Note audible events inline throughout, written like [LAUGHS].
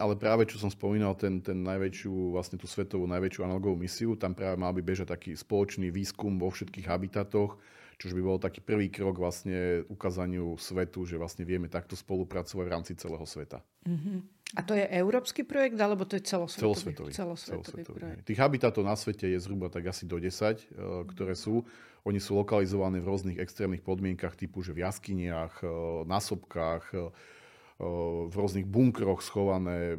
ale práve čo som spomínal, ten, ten najväčšiu, vlastne tú svetovú najväčšiu analogovú misiu, tam práve mal by bežať taký spoločný výskum vo všetkých habitatoch, čo by bol taký prvý krok vlastne ukázaniu svetu, že vlastne vieme takto spolupracovať v rámci celého sveta. Uh-huh. A to je európsky projekt, alebo to je celosvetový? Celosvetový. celosvetový, celosvetový projekt. Tých habitátov na svete je zhruba tak asi do 10, eh, ktoré sú. Oni sú lokalizované v rôznych extrémnych podmienkach typu, že v jaskyniach, eh, na sopkách, eh, v rôznych bunkroch schované,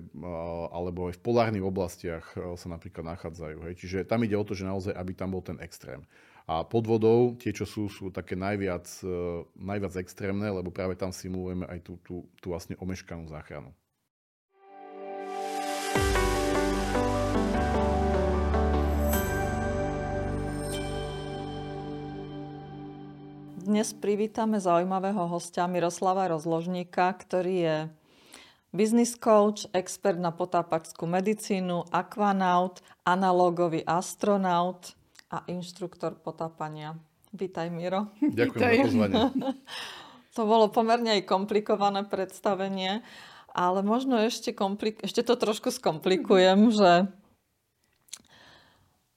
alebo aj v polárnych oblastiach sa napríklad nachádzajú. Hej. Čiže tam ide o to, že naozaj, aby tam bol ten extrém. A pod vodou tie, čo sú, sú také najviac, najviac extrémne, lebo práve tam simulujeme aj tú, tú, tú vlastne omeškanú záchranu. Dnes privítame zaujímavého hostia Miroslava Rozložníka, ktorý je business coach, expert na potápačskú medicínu, akvanaut, analogový astronaut a inštruktor potápania. Vítaj, Miro. Ďakujem Vítaj. za pozvanie. [LAUGHS] to bolo pomerne aj komplikované predstavenie, ale možno ešte, komplik- ešte to trošku skomplikujem, [LAUGHS] že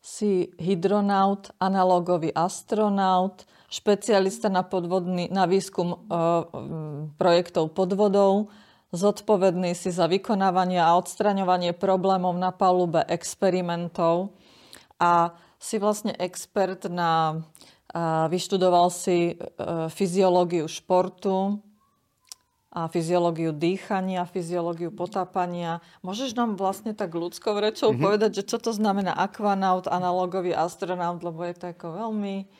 si hydronaut, analogový astronaut, špecialista na, podvodný, na výskum e, projektov pod vodou, zodpovedný si za vykonávanie a odstraňovanie problémov na palube experimentov a si vlastne expert na... A vyštudoval si e, fyziológiu športu, a fyziológiu dýchania, fyziológiu potápania. Môžeš nám vlastne tak ľudskou rečou mm-hmm. povedať, že čo to znamená akvanaut, analogový astronaut, lebo je to ako veľmi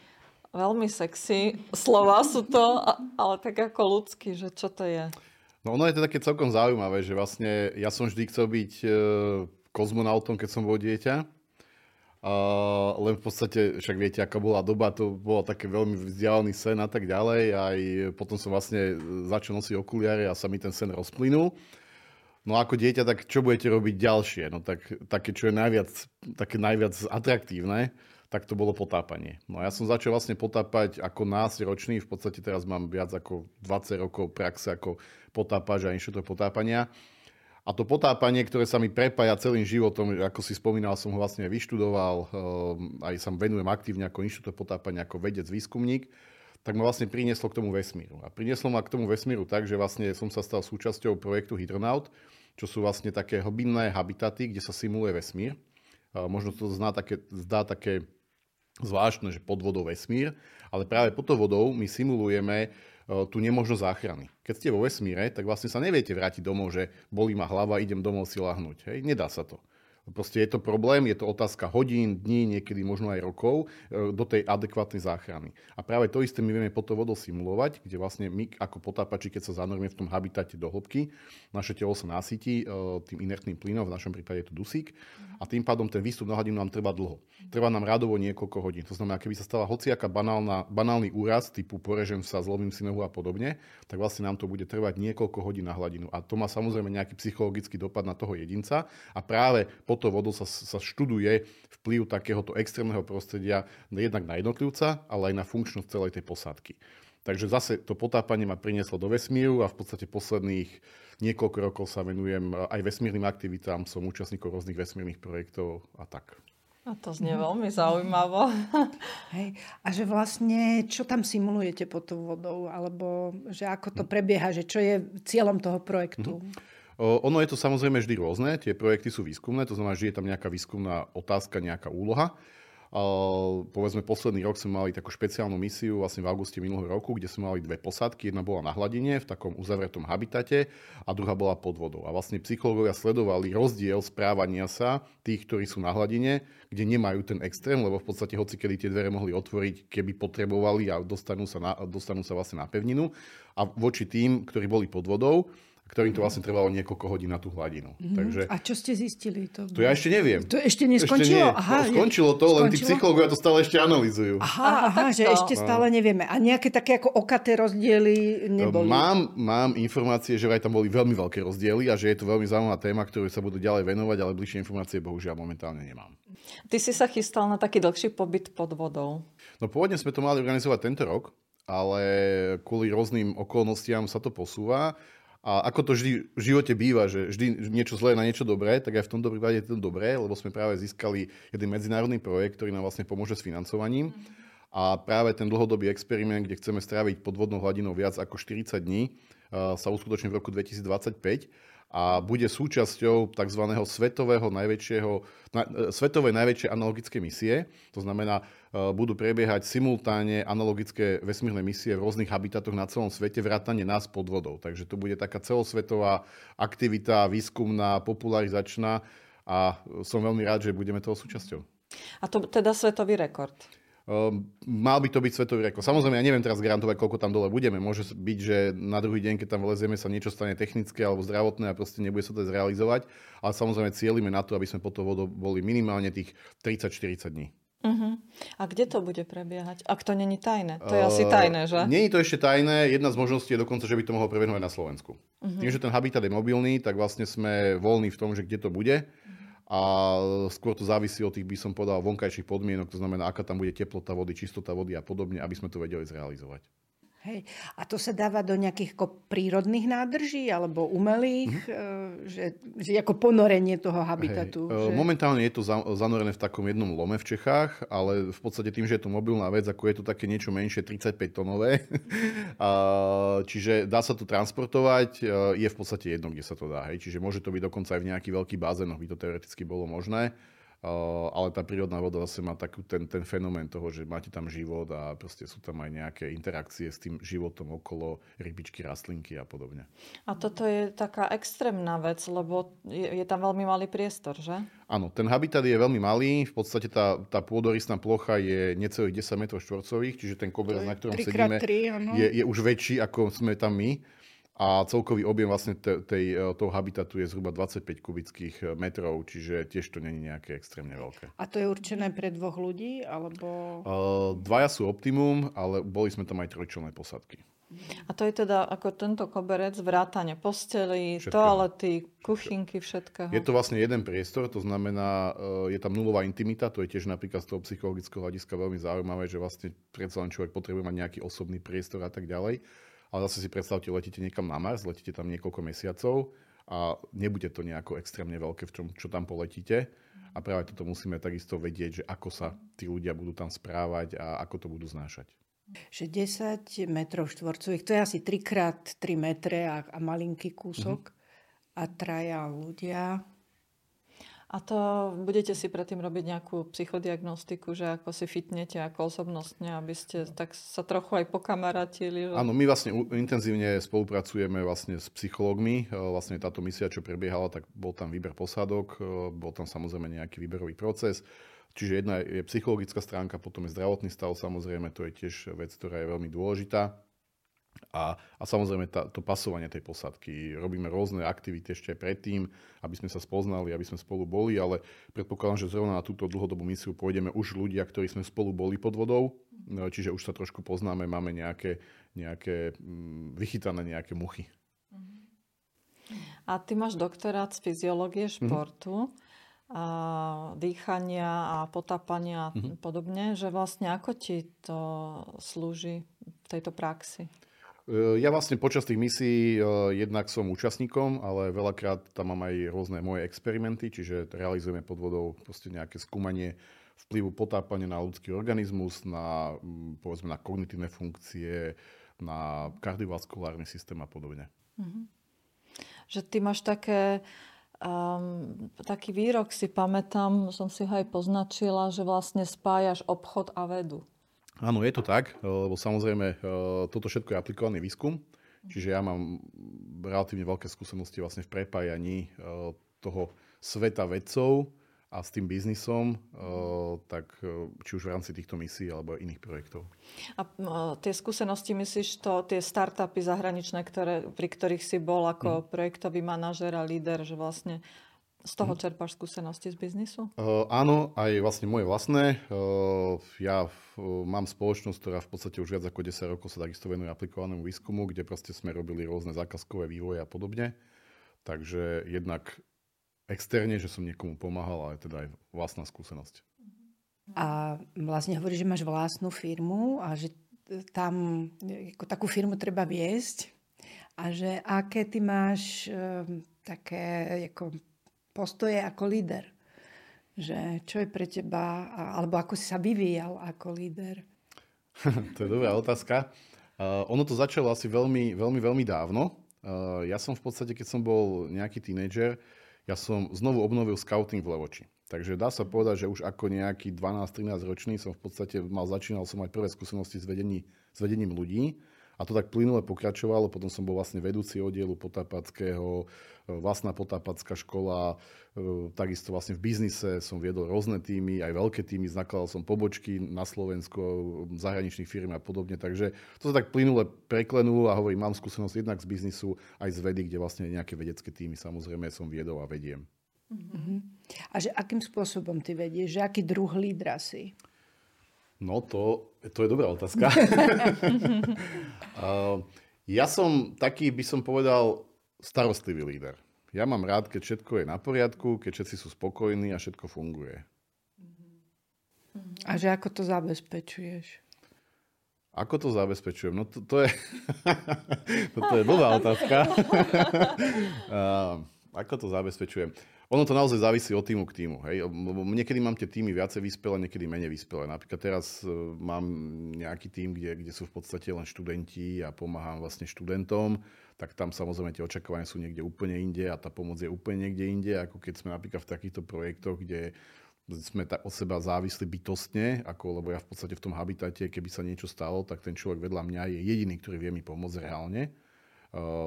veľmi sexy slova sú to, ale tak ako ľudský, že čo to je? No ono je to také celkom zaujímavé, že vlastne ja som vždy chcel byť e, kozmonautom, keď som bol dieťa. Uh, len v podstate, však viete, aká bola doba, to bolo také veľmi vzdialený sen a tak ďalej. Aj potom som vlastne začal nosiť okuliare a sa mi ten sen rozplynul. No ako dieťa, tak čo budete robiť ďalšie? No tak také, čo je najviac, také najviac atraktívne tak to bolo potápanie. No ja som začal vlastne potápať ako ročný, v podstate teraz mám viac ako 20 rokov praxe ako potápač a inštrutor potápania. A to potápanie, ktoré sa mi prepája celým životom, ako si spomínal, som ho vlastne vyštudoval, ehm, aj sa venujem aktívne ako inštrutor potápania, ako vedec, výskumník, tak ma vlastne prinieslo k tomu vesmíru. A prinieslo ma k tomu vesmíru tak, že vlastne som sa stal súčasťou projektu Hydronaut, čo sú vlastne také hlbinné habitaty, kde sa simuluje vesmír. Možno to zná také, zdá také zvláštne, že pod vodou vesmír, ale práve pod vodou my simulujeme e, tú nemožnosť záchrany. Keď ste vo vesmíre, tak vlastne sa neviete vrátiť domov, že bolí ma hlava, idem domov si lahnúť. Hej? Nedá sa to. Proste je to problém, je to otázka hodín, dní, niekedy možno aj rokov e, do tej adekvátnej záchrany. A práve to isté my vieme pod to vodou simulovať, kde vlastne my ako potápači, keď sa zanoríme v tom habitate do hĺbky, naše telo sa nasytí e, tým inertným plynom, v našom prípade je to dusík, a tým pádom ten výstup na hladinu nám trvá dlho. Trvá nám radovo niekoľko hodín. To znamená, keby sa stala hociaká banálna, banálny úraz, typu porežem sa, zlomím si nohu a podobne, tak vlastne nám to bude trvať niekoľko hodín na hladinu. A to má samozrejme nejaký psychologický dopad na toho jedinca. A práve po pod tou vodou sa, sa študuje vplyv takéhoto extrémneho prostredia jednak na jednotlivca, ale aj na funkčnosť celej tej posádky. Takže zase to potápanie ma prinieslo do vesmíru a v podstate posledných niekoľko rokov sa venujem aj vesmírnym aktivitám, som účastníkom rôznych vesmírnych projektov a tak. A to znie veľmi zaujímavo. [LAUGHS] Hej. A že vlastne, čo tam simulujete pod tou vodou? Alebo že ako to prebieha? Že čo je cieľom toho projektu? Mm-hmm. Ono je to samozrejme vždy rôzne, tie projekty sú výskumné, to znamená, že je tam nejaká výskumná otázka, nejaká úloha. Povedzme, posledný rok sme mali takú špeciálnu misiu vlastne v auguste minulého roku, kde sme mali dve posádky. Jedna bola na hladine v takom uzavretom habitate a druhá bola pod vodou. A vlastne psychológovia sledovali rozdiel správania sa tých, ktorí sú na hladine, kde nemajú ten extrém, lebo v podstate hoci kedy tie dvere mohli otvoriť, keby potrebovali a dostanú sa, na, dostanú sa vlastne na pevninu. A voči tým, ktorí boli pod vodou, ktorým to vlastne trvalo niekoľko hodín na tú hladinu. Mm-hmm. Takže, a čo ste zistili? To, to ja ešte neviem. To ešte neskončilo? Ešte nie. Aha, no, skončilo to, skončilo? len tí psychológovia to stále ešte analýzujú. Aha, aha že ešte stále nevieme. A nejaké také ako okaté rozdiely neboli? Mám, mám informácie, že aj tam boli veľmi veľké rozdiely a že je to veľmi zaujímavá téma, ktorú sa budú ďalej venovať, ale bližšie informácie bohužiaľ momentálne nemám. Ty si sa chystal na taký dlhší pobyt pod vodou. No pôvodne sme to mali organizovať tento rok, ale kvôli rôznym okolnostiam sa to posúva A ako to vždy v živote býva, že vždy niečo zlé na niečo dobré, tak aj v tomto prípade je to dobré, lebo sme práve získali jeden medzinárodný projekt, ktorý nám vlastne pomôže s financovaním. A práve ten dlhodobý experiment, kde chceme stráviť podvodnou hladinou viac ako 40 dní, sa uskutoční v roku 2025 a bude súčasťou tzv. svetového najväčšieho, na, e, svetovej najväčšej analogické misie. To znamená, e, budú prebiehať simultáne analogické vesmírne misie v rôznych habitatoch na celom svete, vrátane nás pod vodou. Takže to bude taká celosvetová aktivita, výskumná, popularizačná a som veľmi rád, že budeme toho súčasťou. A to teda svetový rekord? Um, mal by to byť svetový rekord. Samozrejme, ja neviem teraz garantovať, koľko tam dole budeme. Môže byť, že na druhý deň, keď tam vlezieme, sa niečo stane technické alebo zdravotné a proste nebude sa to zrealizovať. Ale samozrejme cieľime na to, aby sme po to vodou boli minimálne tých 30-40 dní. Uh-huh. A kde to bude prebiehať? Ak to není tajné. To je uh, asi tajné, že? Je to ešte tajné. Jedna z možností je dokonca, že by to mohlo prebehnúť na Slovensku. Uh-huh. Tým, že ten habitat je mobilný, tak vlastne sme voľní v tom, že kde to bude. A skôr to závisí od tých, by som povedal, vonkajších podmienok, to znamená, aká tam bude teplota vody, čistota vody a podobne, aby sme to vedeli zrealizovať. Hej. A to sa dáva do nejakých ako prírodných nádrží alebo umelých, mm-hmm. že, že ako ponorenie toho habitatu? Hej. Že... Momentálne je to zanorené v takom jednom lome v Čechách, ale v podstate tým, že je to mobilná vec, ako je to také niečo menšie, 35 tonové, [LAUGHS] čiže dá sa to transportovať, je v podstate jedno, kde sa to dá. Hej. Čiže môže to byť dokonca aj v nejakých veľkých bazénoch, by to teoreticky bolo možné ale tá prírodná voda zase má takú ten, ten fenomén toho, že máte tam život a proste sú tam aj nejaké interakcie s tým životom okolo rybičky, rastlinky a podobne. A toto je taká extrémna vec, lebo je, je tam veľmi malý priestor, že? Áno, ten habitat je veľmi malý, v podstate tá, tá pôdoristná plocha je necelých 10 m štvorcových, čiže ten koberec, na ktorom sedíme, je, je už väčší, ako sme tam my a celkový objem vlastne tej, tej, toho habitatu je zhruba 25 kubických e, metrov, čiže tiež to není nejaké extrémne veľké. A to je určené pre dvoch ľudí, alebo... Uh, dvaja sú optimum, ale boli sme tam aj trojčlenné posadky. A to je teda ako tento koberec, vrátane posteli, všetkého. toalety, kuchynky, všetkého. Je to vlastne jeden priestor, to znamená, e, je tam nulová intimita, to je tiež napríklad z toho psychologického hľadiska veľmi zaujímavé, že vlastne predsa len človek potrebuje mať nejaký osobný priestor a tak ďalej. Ale zase si predstavte, letíte niekam na Mars, letíte tam niekoľko mesiacov a nebude to nejako extrémne veľké, v čom, čo tam poletíte. A práve toto musíme takisto vedieť, že ako sa tí ľudia budú tam správať a ako to budú znášať. Že 10 metrov štvorcových, to je asi 3 x 3 metre a, a malinký kúsok. Mm-hmm. A traja ľudia, a to budete si predtým robiť nejakú psychodiagnostiku, že ako si fitnete ako osobnostne, aby ste tak sa trochu aj pokamaratili? Že... Áno, my vlastne intenzívne spolupracujeme vlastne s psychológmi. E, vlastne táto misia, čo prebiehala, tak bol tam výber posádok, e, bol tam samozrejme nejaký výberový proces. Čiže jedna je psychologická stránka, potom je zdravotný stav, samozrejme, to je tiež vec, ktorá je veľmi dôležitá. A, a samozrejme tá, to pasovanie tej posádky. Robíme rôzne aktivity ešte aj predtým, aby sme sa spoznali, aby sme spolu boli, ale predpokladám, že zrovna na túto dlhodobú misiu pôjdeme už ľudia, ktorí sme spolu boli pod vodou, no, čiže už sa trošku poznáme, máme nejaké, nejaké mm, vychytané nejaké muchy. A ty máš doktorát z fyziológie mhm. športu. Mm-hmm a dýchania a potápania a mm-hmm. podobne, že vlastne ako ti to slúži v tejto praxi? E, ja vlastne počas tých misií e, jednak som účastníkom, ale veľakrát tam mám aj rôzne moje experimenty, čiže realizujeme pod vodou proste nejaké skúmanie vplyvu potápania na ľudský organizmus, na, povedzme, na kognitívne funkcie, na kardiovaskulárny systém a podobne. Mm-hmm. Že ty máš také, um, taký výrok si pamätám, som si ho aj poznačila, že vlastne spájaš obchod a vedu. Áno, je to tak, eh, lebo samozrejme eh, toto všetko je aplikovaný výskum, čiže ja mám relatívne veľké skúsenosti vlastne v prepájaní eh, toho sveta vedcov a s tým biznisom, tak či už v rámci týchto misií alebo iných projektov. A tie skúsenosti myslíš to, tie startupy zahraničné, ktoré, pri ktorých si bol ako mm. projektový manažer a líder, že vlastne z toho mhm. čerpáš skúsenosti z biznisu? Uh, áno, aj vlastne moje vlastné. Uh, ja uh, mám spoločnosť, ktorá v podstate už viac ako 10 rokov sa takisto venuje aplikovanému výskumu, kde proste sme robili rôzne zákazkové vývoje a podobne. Takže jednak externe, že som niekomu pomáhal, ale teda aj vlastná skúsenosť. A vlastne hovoríš, že máš vlastnú firmu a že tam ako takú firmu treba viesť. A že aké ty máš uh, také ako postoje ako líder? Že čo je pre teba, alebo ako si sa vyvíjal ako líder? [LAUGHS] to je dobrá otázka. Uh, ono to začalo asi veľmi, veľmi, veľmi dávno. Uh, ja som v podstate, keď som bol nejaký tínedžer, ja som znovu obnovil scouting v Levoči. Takže dá sa povedať, že už ako nejaký 12-13 ročný som v podstate mal, začínal som aj prvé skúsenosti s, vedení, s vedením ľudí. A to tak plynule pokračovalo, potom som bol vlastne vedúci oddielu potápackého, e, vlastná potápacká škola, e, takisto vlastne v biznise som viedol rôzne týmy, aj veľké týmy, zakladal som pobočky na Slovensku, zahraničných firm a podobne, takže to sa tak plynule preklenulo a hovorím, mám skúsenosť jednak z biznisu, aj z vedy, kde vlastne nejaké vedecké týmy samozrejme som viedol a vediem. Uh-huh. A že akým spôsobom ty vedieš, že aký druh lídra si? No to, to je dobrá otázka. [LAUGHS] ja som taký, by som povedal, starostlivý líder. Ja mám rád, keď všetko je na poriadku, keď všetci sú spokojní a všetko funguje. A že ako to zabezpečuješ? Ako to zabezpečujem? No to, to je... [LAUGHS] to je blbá otázka. [LAUGHS] ako to zabezpečujem? Ono to naozaj závisí od týmu k týmu. Hej? Niekedy mám tie týmy viacej vyspelé, niekedy menej vyspelé. Napríklad teraz e, mám nejaký tým, kde, kde sú v podstate len študenti a pomáham vlastne študentom, tak tam samozrejme tie očakávania sú niekde úplne inde a tá pomoc je úplne niekde inde, ako keď sme napríklad v takýchto projektoch, kde sme od seba závisli bytostne, ako, lebo ja v podstate v tom habitate, keby sa niečo stalo, tak ten človek vedľa mňa je jediný, ktorý vie mi pomôcť reálne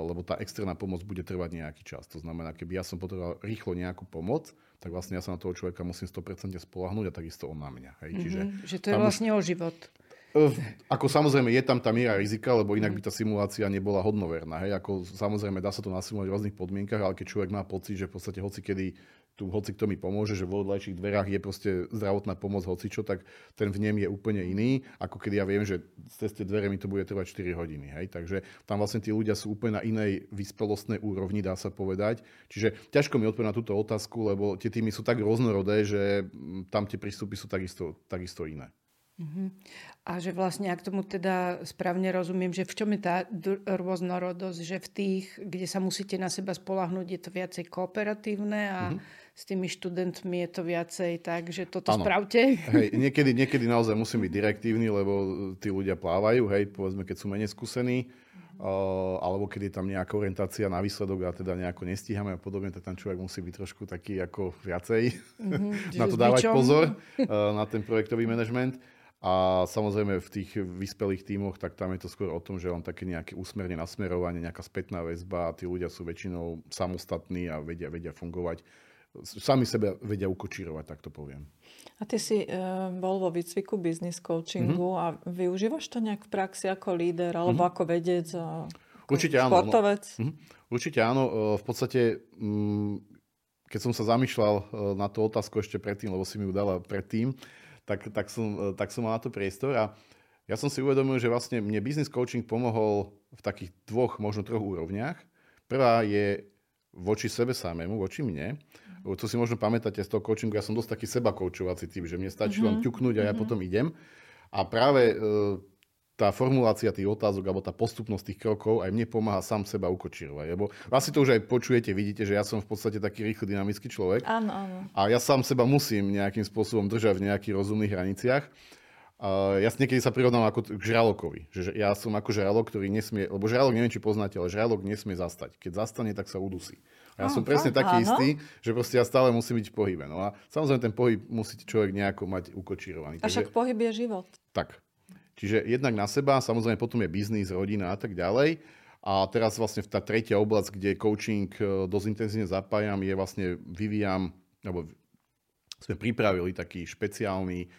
lebo tá externá pomoc bude trvať nejaký čas. To znamená, keby ja som potreboval rýchlo nejakú pomoc, tak vlastne ja sa na toho človeka musím 100% spolahnúť a takisto on na mňa. Hej. Mm-hmm. Čiže že to je vlastne už... o život. Eh, ako samozrejme je tam tá miera rizika, lebo inak by tá simulácia nebola hodnoverná. Hej? Ako samozrejme dá sa to nasimulovať v rôznych podmienkach, ale keď človek má pocit, že v podstate hoci kedy tu hoci kto mi pomôže, že vo vedľajších dverách je proste zdravotná pomoc hocičo, tak ten vnem je úplne iný, ako keď ja viem, že cez tie dvere mi to bude trvať 4 hodiny. Hej? Takže tam vlastne tí ľudia sú úplne na inej vyspelostnej úrovni, dá sa povedať. Čiže ťažko mi odpovedať na túto otázku, lebo tie týmy sú tak rôznorodé, že mm, tam tie prístupy sú takisto, takisto iné. Uh-huh. A že vlastne, ak tomu teda správne rozumiem, že v čom je tá rôznorodosť, že v tých, kde sa musíte na seba spolahnuť, je to viacej kooperatívne a uh-huh s tými študentmi je to viacej tak, že toto ano. spravte. [LAUGHS] Hej, niekedy, niekedy naozaj musím byť direktívny, lebo tí ľudia plávajú, hej, povedzme, keď sú menej skúsení, uh, alebo keď je tam nejaká orientácia na výsledok a teda nejako nestíhame a podobne, tak tam človek musí byť trošku taký ako viacej, [LAUGHS] mm-hmm, na to dávať pozor, uh, na ten projektový manažment. A samozrejme v tých vyspelých tímoch, tak tam je to skôr o tom, že on také nejaké úsmerne nasmerovanie, nejaká spätná väzba a tí ľudia sú väčšinou samostatní a vedia, vedia fungovať sami sebe vedia ukočírovať, tak to poviem. A ty si e, bol vo výcviku business coachingu mm-hmm. a využívaš to nejak v praxi ako líder alebo mm-hmm. ako vedec? A ako Určite áno. Športovec? No, mm-hmm. Určite áno. E, v podstate, mm, keď som sa zamýšľal e, na tú otázku ešte predtým, lebo si mi ju dala predtým, tak, tak, som, e, tak som mal na to priestor a ja som si uvedomil, že vlastne mne business coaching pomohol v takých dvoch, možno troch úrovniach. Prvá je voči sebe samému, voči mne to si možno pamätáte z toho coachingu, ja som dosť taký seba koučovací typ, že mne stačí mm-hmm. len ťuknúť a ja mm-hmm. potom idem. A práve e, tá formulácia tých otázok alebo tá postupnosť tých krokov aj mne pomáha sám seba ukočírovať. Lebo asi to už aj počujete, vidíte, že ja som v podstate taký rýchly dynamický človek. Áno, áno. A ja sám seba musím nejakým spôsobom držať v nejakých rozumných hraniciach. Uh, ja niekedy sa prirovnám ako k žralokovi. Že ja som ako žralok, ktorý nesmie, lebo žralok neviem, či poznáte, ale žralok nesmie zastať. Keď zastane, tak sa udusí. A ja som presne taký áno. istý, že proste ja stále musím byť v pohybe. No a samozrejme ten pohyb musí človek nejako mať ukočírovaný. A však pohyb je život. Tak. Čiže jednak na seba, samozrejme potom je biznis, rodina a tak ďalej. A teraz vlastne tá tretia oblasť, kde coaching e, dosť intenzívne zapájam, je vlastne vyvíjam, alebo sme pripravili taký špeciálny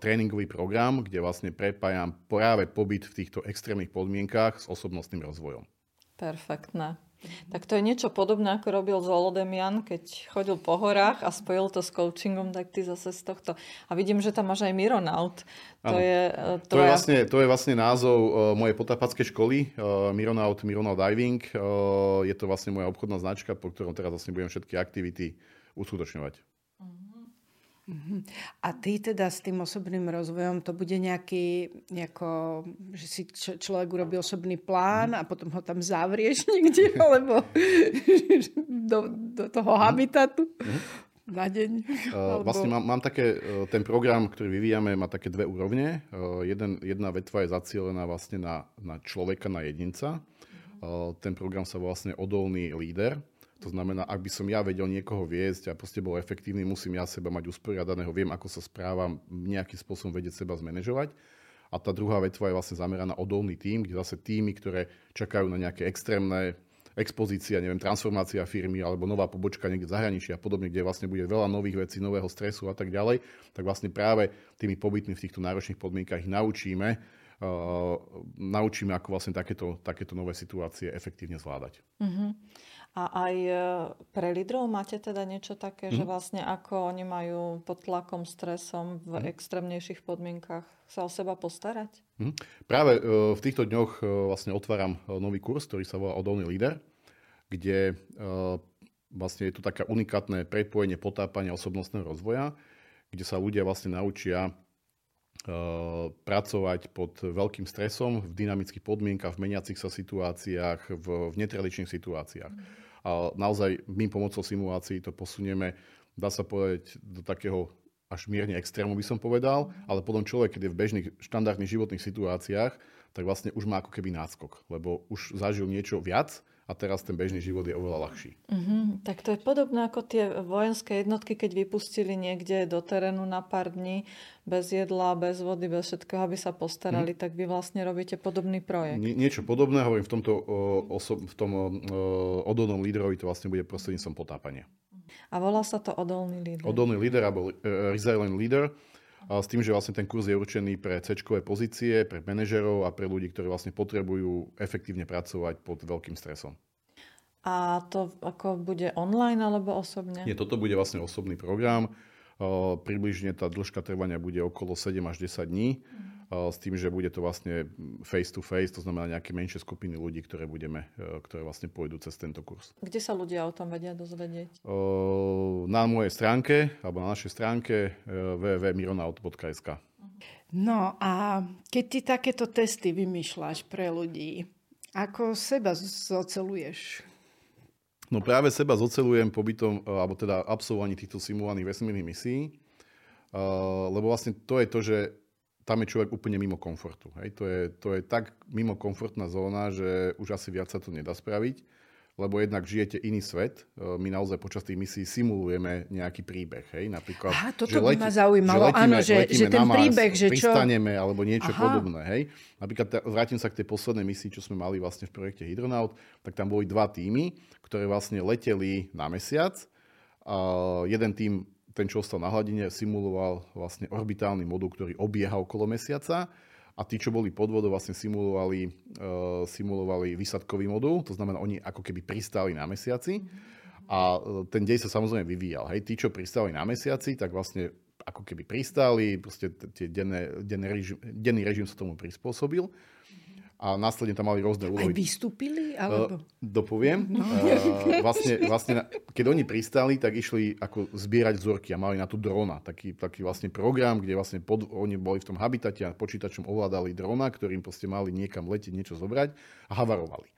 tréningový program, kde vlastne prepájam práve pobyt v týchto extrémnych podmienkách s osobnostným rozvojom. Perfektné. Tak to je niečo podobné, ako robil Zolodemian, keď chodil po horách a spojil to s coachingom, tak ty zase z tohto. A vidím, že tam máš aj Mironaut. To je, tvoja... to, je vlastne, to je vlastne názov uh, mojej potápackej školy, uh, Mironaut, Mironaut Diving. Uh, je to vlastne moja obchodná značka, po ktorom teraz vlastne budem všetky aktivity uskutočňovať. Uh-huh. A ty teda s tým osobným rozvojom, to bude nejaký, nejako, že si č- človek urobí osobný plán uh-huh. a potom ho tam zavrieš [LAUGHS] niekde, alebo [LAUGHS] do, do toho habitatu? Uh-huh na deň? Uh, vlastne mám, mám také, uh, ten program, ktorý vyvíjame, má také dve úrovne. Uh, jeden, jedna vetva je zacielená vlastne na, na človeka, na jedinca. Ten program sa vlastne odolný líder. To znamená, ak by som ja vedel niekoho viesť a proste bol efektívny, musím ja seba mať usporiadaného, viem, ako sa správam, nejakým spôsobom vedieť seba zmanéžovať. A tá druhá vetva je vlastne zameraná odolný tým, kde zase týmy, ktoré čakajú na nejaké extrémne expozícia, neviem, transformácia firmy alebo nová pobočka niekde v zahraničí a podobne, kde vlastne bude veľa nových vecí, nového stresu a tak ďalej, tak vlastne práve tými pobytmi v týchto náročných podmienkach ich naučíme, uh, naučíme, ako vlastne takéto, takéto nové situácie efektívne zvládať. Uh-huh. A aj e, pre lídrov máte teda niečo také, mm. že mhm. vlastne ako oni majú pod tlakom, stresom v mm. extrémnejších podmienkach sa o seba postarať? Mm. Práve e, v týchto dňoch e, vlastne otváram nový kurz, ktorý sa volá Odolný líder, kde vlastne je tu taká unikátne prepojenie potápania osobnostného rozvoja, kde sa ľudia vlastne naučia pracovať pod veľkým stresom v dynamických podmienkach, v meniacich sa situáciách, v, v netradičných situáciách. Mm. A naozaj my pomocou simulácií to posunieme, dá sa povedať, do takého až mierne extrému by som povedal, ale potom človek, keď je v bežných štandardných životných situáciách, tak vlastne už má ako keby náskok, lebo už zažil niečo viac, a teraz ten bežný život je oveľa ľahší. Uh-huh. Tak to je podobné ako tie vojenské jednotky, keď vypustili niekde do terénu na pár dní bez jedla, bez vody, bez všetkého, aby sa postarali, uh-huh. tak vy vlastne robíte podobný projekt. Nie, niečo podobné, hovorím, v tomto oso- v tom odolnom líderovi to vlastne bude prostredníctvom potápania. A volá sa to odolný líder. Odolný líder alebo uh, resilient leader s tým, že vlastne ten kurz je určený pre c pozície, pre manažerov a pre ľudí, ktorí vlastne potrebujú efektívne pracovať pod veľkým stresom. A to ako bude online alebo osobne? Nie, toto bude vlastne osobný program. Približne tá dĺžka trvania bude okolo 7 až 10 dní. Mm s tým, že bude to vlastne face to face, to znamená nejaké menšie skupiny ľudí, ktoré budeme, e, ktoré vlastne pôjdu cez tento kurz. Kde sa ľudia o tom vedia dozvedieť? Na mojej stránke, alebo na našej stránke e, www.mironaut.sk No a keď ty takéto testy vymýšľaš pre ľudí, ako seba zoceluješ? No práve seba zocelujem pobytom, e, alebo teda absolvovaní týchto simulovaných vesmírnych misií, lebo vlastne to je to, že tam je človek úplne mimo komfortu. Hej? To, je, to je tak mimo komfortná zóna, že už asi viac sa to nedá spraviť, lebo jednak žijete iný svet. E, my naozaj počas tých misií simulujeme nejaký príbeh. Hej? Napríklad, Aha, toto že leti, by ma zaujímalo. Že letíme, Áno, že, že ten Mars, príbeh, že čo... pristaneme alebo niečo Aha. podobné. Hej? Napríklad vrátim sa k tej poslednej misii, čo sme mali vlastne v projekte Hydronaut, tak tam boli dva týmy, ktoré vlastne leteli na mesiac. Uh, jeden tým ten, čo ostal na hladine, simuloval vlastne orbitálny modul, ktorý obieha okolo mesiaca. A tí, čo boli pod vodou, vlastne simulovali, uh, simulovali vysadkový modul, to znamená, oni ako keby pristáli na mesiaci. A e, ten dej sa samozrejme vyvíjal. Hej, tí, čo pristáli na mesiaci, tak vlastne ako keby pristáli, proste tie denné, denné režim, denný režim sa tomu prispôsobil a následne tam mali rôzne úlohy. Aj vystúpili? Alebo... Uh, dopoviem. No. Uh, vlastne, vlastne, keď oni pristali, tak išli ako zbierať vzorky a mali na to drona. Taký, taký vlastne program, kde vlastne pod, oni boli v tom habitate a počítačom ovládali drona, ktorým proste mali niekam letieť, niečo zobrať a havarovali.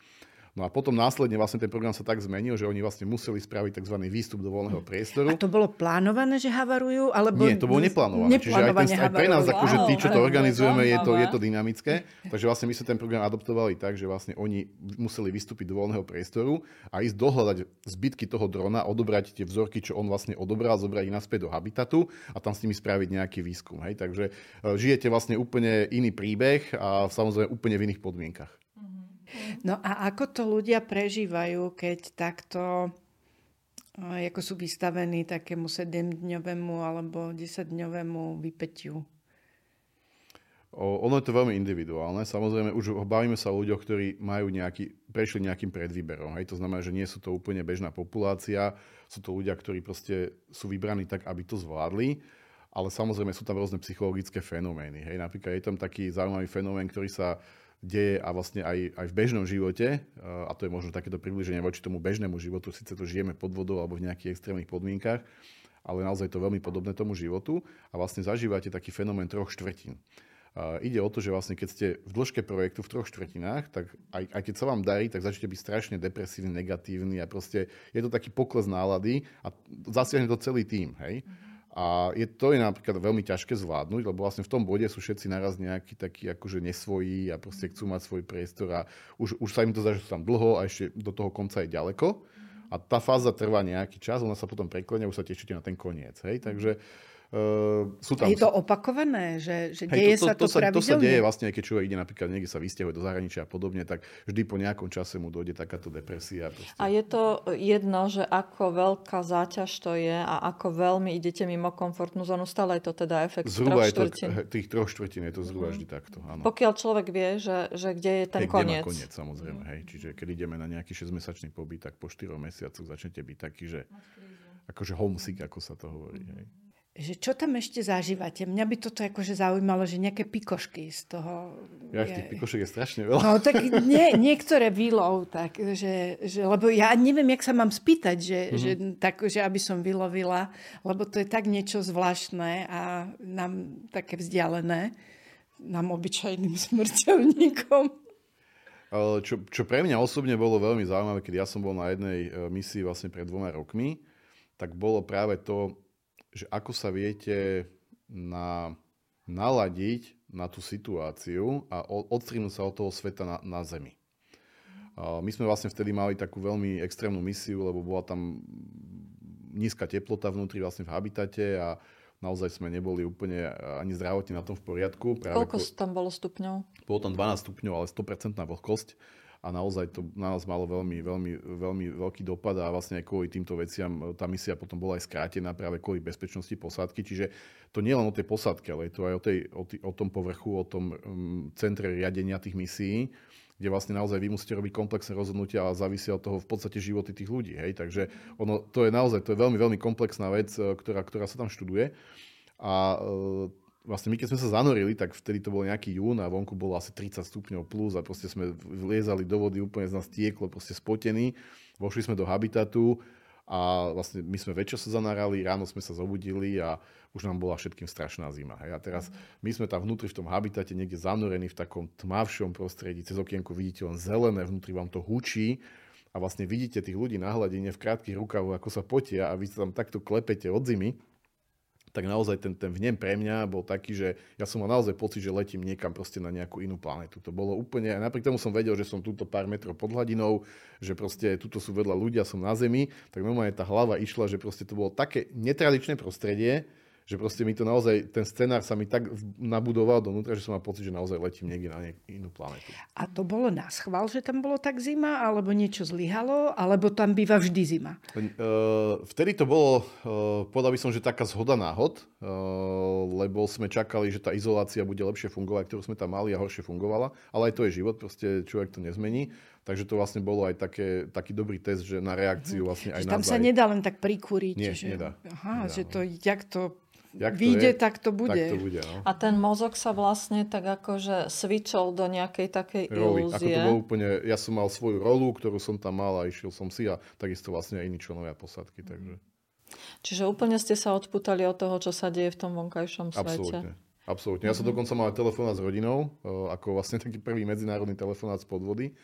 No a potom následne vlastne ten program sa tak zmenil, že oni vlastne museli spraviť tzv. výstup do voľného priestoru. A to bolo plánované, že havarujú? Alebo... Nie, to bolo neplánované. Čiže aj, ten, aj pre nás, wow, akože tí, čo to organizujeme, je to, je to dynamické. Takže vlastne my sme ten program adoptovali tak, že vlastne oni museli vystúpiť do voľného priestoru a ísť dohľadať zbytky toho drona, odobrať tie vzorky, čo on vlastne odobral, zobrať ich naspäť do habitatu a tam s nimi spraviť nejaký výskum. Hej? Takže e, žijete vlastne úplne iný príbeh a samozrejme úplne v iných podmienkach. No a ako to ľudia prežívajú, keď takto ako sú vystavení takému 7-dňovému alebo 10-dňovému vypetiu? Ono je to veľmi individuálne. Samozrejme, už bavíme sa o ľuďoch, ktorí majú nejaký, prešli nejakým predvýberom. Hej? To znamená, že nie sú to úplne bežná populácia. Sú to ľudia, ktorí proste sú vybraní tak, aby to zvládli. Ale samozrejme sú tam rôzne psychologické fenomény. Hej? Napríklad je tam taký zaujímavý fenomén, ktorý sa deje a vlastne aj, aj v bežnom živote, a to je možno takéto približenie voči tomu bežnému životu, síce to žijeme pod vodou alebo v nejakých extrémnych podmienkach, ale naozaj to veľmi podobné tomu životu a vlastne zažívate taký fenomén troch štvrtín. Uh, ide o to, že vlastne keď ste v dĺžke projektu v troch štvrtinách, tak aj, aj keď sa vám darí, tak začnete byť strašne depresívny, negatívny a proste je to taký pokles nálady a zasiahne to celý tým, hej. Mm-hmm. A je, to je napríklad veľmi ťažké zvládnuť, lebo vlastne v tom bode sú všetci naraz nejakí takí akože nesvojí a proste chcú mať svoj priestor a už, už sa im to zdá, že sú tam dlho a ešte do toho konca je ďaleko. A tá fáza trvá nejaký čas, ona sa potom preklenia, už sa tešíte na ten koniec. Hej? Takže Uh, sú tam... Je to opakované, že, že deje to, to, sa to, to pravidelne? To sa deje vlastne, keď človek ide napríklad niekde sa vysťahuje do zahraničia a podobne, tak vždy po nejakom čase mu dojde takáto depresia. Proste. A je to jedno, že ako veľká záťaž to je a ako veľmi idete mimo komfortnú zónu, stále je to teda efekt zhruba troch štvrtín. Je to, tých troch štvrtín je to zhruba mm. vždy takto. Áno. Pokiaľ človek vie, že, že kde je ten hej, koniec. Kde má koniec, samozrejme. Hej. Čiže keď ideme na nejaký 6-mesačný pobyt, tak po 4 mesiacoch začnete byť taký, že akože homesick, ako sa to hovorí. Hej že čo tam ešte zažívate? Mňa by toto akože zaujímalo, že nejaké pikošky z toho... Ja, je... tých pikošek je strašne veľa. No tak nie, niektoré výlov, tak, že, že, lebo ja neviem, jak sa mám spýtať, že, mm-hmm. že, tak, že aby som vylovila, lebo to je tak niečo zvláštne a nám také vzdialené, nám obyčajným [LAUGHS] smrteľníkom. Čo, čo pre mňa osobne bolo veľmi zaujímavé, keď ja som bol na jednej e, misii vlastne pred dvoma rokmi, tak bolo práve to, že ako sa viete na, naladiť na tú situáciu a odstrínuť sa od toho sveta na, na Zemi. My sme vlastne vtedy mali takú veľmi extrémnu misiu, lebo bola tam nízka teplota vnútri vlastne v habitate a naozaj sme neboli úplne ani zdravotne na tom v poriadku. Práve Koľko ko... tam bolo stupňov? Bolo tam 12 stupňov, ale 100% vlhkosť a naozaj to na nás malo veľmi, veľmi, veľmi veľký dopad a vlastne aj kvôli týmto veciam tá misia potom bola aj skrátená práve kvôli bezpečnosti posádky. Čiže to nie len o tej posádke, ale je to aj o, tej, o, tý, o tom povrchu, o tom um, centre riadenia tých misií, kde vlastne naozaj vy musíte robiť komplexné rozhodnutia a závisia od toho v podstate životy tých ľudí. Hej? Takže ono, to je naozaj to je veľmi, veľmi komplexná vec, e, ktorá, ktorá sa tam študuje. A e, vlastne my keď sme sa zanorili, tak vtedy to bol nejaký jún a vonku bolo asi 30 stupňov plus a proste sme vliezali do vody, úplne z nás tieklo, proste spotení. Vošli sme do habitatu a vlastne my sme večer sa zanárali, ráno sme sa zobudili a už nám bola všetkým strašná zima. Hej. A teraz my sme tam vnútri v tom habitate niekde zanorení v takom tmavšom prostredí, cez okienko vidíte len zelené, vnútri vám to hučí a vlastne vidíte tých ľudí na hladine v krátkých rukavoch, ako sa potia a vy sa tam takto klepete od zimy tak naozaj ten, ten vnem pre mňa bol taký, že ja som mal naozaj pocit, že letím niekam proste na nejakú inú planetu. To bolo úplne, a napriek tomu som vedel, že som túto pár metrov pod hladinou, že proste tuto sú vedľa ľudia, som na zemi, tak normálne tá hlava išla, že proste to bolo také netradičné prostredie, že proste mi to naozaj, ten scenár sa mi tak nabudoval donútra, že som mal pocit, že naozaj letím niekde na inú planetu. A to bolo na schvál, že tam bolo tak zima, alebo niečo zlyhalo, alebo tam býva vždy zima? Uh, vtedy to bolo, uh, povedal by som, že taká zhoda náhod, uh, lebo sme čakali, že tá izolácia bude lepšie fungovať, ktorú sme tam mali a horšie fungovala, ale aj to je život, proste človek to nezmení. Takže to vlastne bolo aj také, taký dobrý test, že na reakciu mhm. vlastne aj že tam sa nedá len tak prikúriť. Nie, že... nedá. Aha, nedá, že to, jak to Jak to vyjde, je, tak to bude. Tak to bude no. A ten mozog sa vlastne tak akože switchol do nejakej takej Roli. ilúzie. Ako to bolo úplne, ja som mal svoju rolu, ktorú som tam mal a išiel som si a takisto vlastne aj iní členovia posádky. Takže... Čiže úplne ste sa odputali od toho, čo sa deje v tom vonkajšom svete. Absolútne. Absolútne. Ja som mm-hmm. dokonca mal telefonát s rodinou, e, ako vlastne taký prvý medzinárodný telefonát z podvody.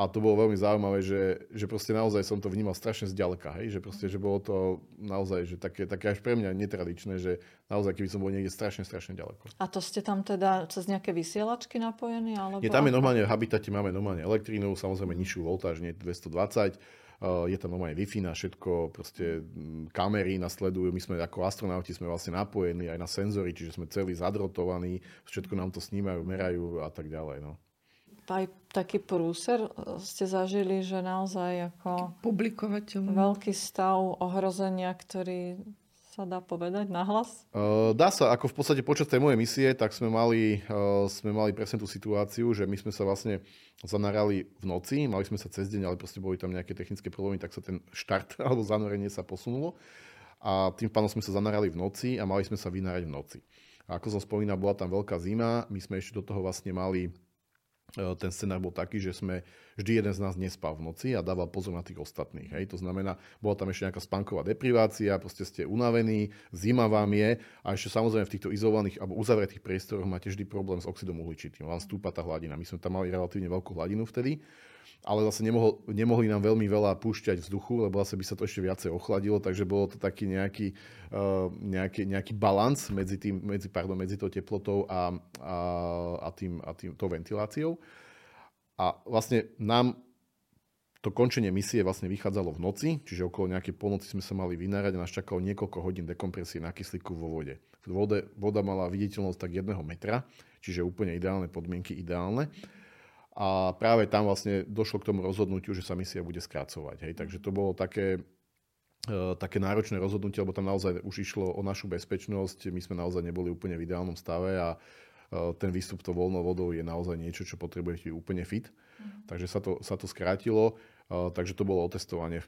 A to bolo veľmi zaujímavé, že, že proste naozaj som to vnímal strašne zďaleka, hej? že proste, že bolo to naozaj, že také, také až pre mňa netradičné, že naozaj keby som bol niekde strašne, strašne ďaleko. A to ste tam teda cez nejaké vysielačky napojení? Alebo... Nie, tam je normálne, v habitate máme normálne elektrínu, samozrejme nižšiu voltáž, nie 220, je tam normálne Wi-Fi na všetko, proste mm, kamery nasledujú, my sme ako astronauti sme vlastne napojení aj na senzory, čiže sme celí zadrotovaní, všetko nám to snímajú, merajú a tak ďalej. No aj taký prúser ste zažili, že naozaj ako publikovateľ. veľký stav ohrozenia, ktorý sa dá povedať nahlas? Uh, dá sa, ako v podstate počas tej mojej misie, tak sme mali, uh, sme mali presne tú situáciu, že my sme sa vlastne zanarali v noci, mali sme sa cez deň, ale proste boli tam nejaké technické problémy, tak sa ten štart [LAUGHS] alebo zanorenie sa posunulo a tým pádom sme sa zanarali v noci a mali sme sa vynárať v noci. A ako som spomínal, bola tam veľká zima, my sme ešte do toho vlastne mali ten scenár bol taký, že sme vždy jeden z nás nespal v noci a dával pozor na tých ostatných. Hej. To znamená, bola tam ešte nejaká spánková deprivácia, proste ste unavení, zima vám je a ešte samozrejme v týchto izolovaných alebo uzavretých priestoroch máte vždy problém s oxidom uhličitým. Vám stúpa tá hladina. My sme tam mali relatívne veľkú hladinu vtedy ale zase nemohol, nemohli nám veľmi veľa púšťať vzduchu, lebo zase by sa to ešte viacej ochladilo, takže bolo to taký nejaký, uh, nejaký, nejaký balans medzi, tým, medzi, pardon, medzi tou teplotou a, a, a, tým, a tým, tou ventiláciou. A vlastne nám to končenie misie vlastne vychádzalo v noci, čiže okolo nejakej polnoci sme sa mali vynárať a nás čakalo niekoľko hodín dekompresie na kyslíku vo vode. Vode, voda mala viditeľnosť tak jedného metra, čiže úplne ideálne podmienky, ideálne. A práve tam vlastne došlo k tomu rozhodnutiu, že sa misia bude skrácovať. Hej. Takže to bolo také, e, také náročné rozhodnutie, lebo tam naozaj už išlo o našu bezpečnosť. My sme naozaj neboli úplne v ideálnom stave a e, ten výstup to voľnou vodou je naozaj niečo, čo potrebujete úplne fit. Mm. Takže sa to, sa to skrátilo. Takže to bolo otestovanie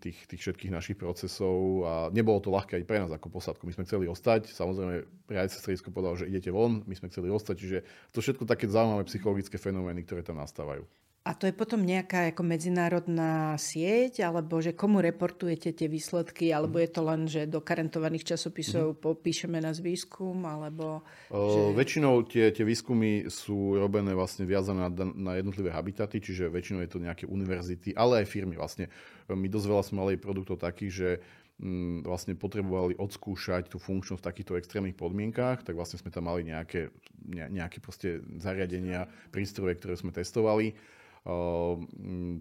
tých, tých všetkých našich procesov a nebolo to ľahké aj pre nás ako posádku. My sme chceli ostať, samozrejme riadce stredisko povedal, že idete von, my sme chceli ostať, čiže to všetko také zaujímavé psychologické fenomény, ktoré tam nastávajú. A to je potom nejaká ako medzinárodná sieť, alebo že komu reportujete tie výsledky, alebo je to len, že do karentovaných časopisov mm-hmm. popíšeme nás výskum, alebo... Že... väčšinou tie, tie výskumy sú robené vlastne viazané na, na jednotlivé habitaty, čiže väčšinou je to nejaké univerzity, ale aj firmy. Vlastne my dosť veľa sme mali produktov takých, že mm, vlastne potrebovali odskúšať tú funkčnosť v takýchto extrémnych podmienkách, tak vlastne sme tam mali nejaké, nejaké proste zariadenia, prístroje, ktoré sme testovali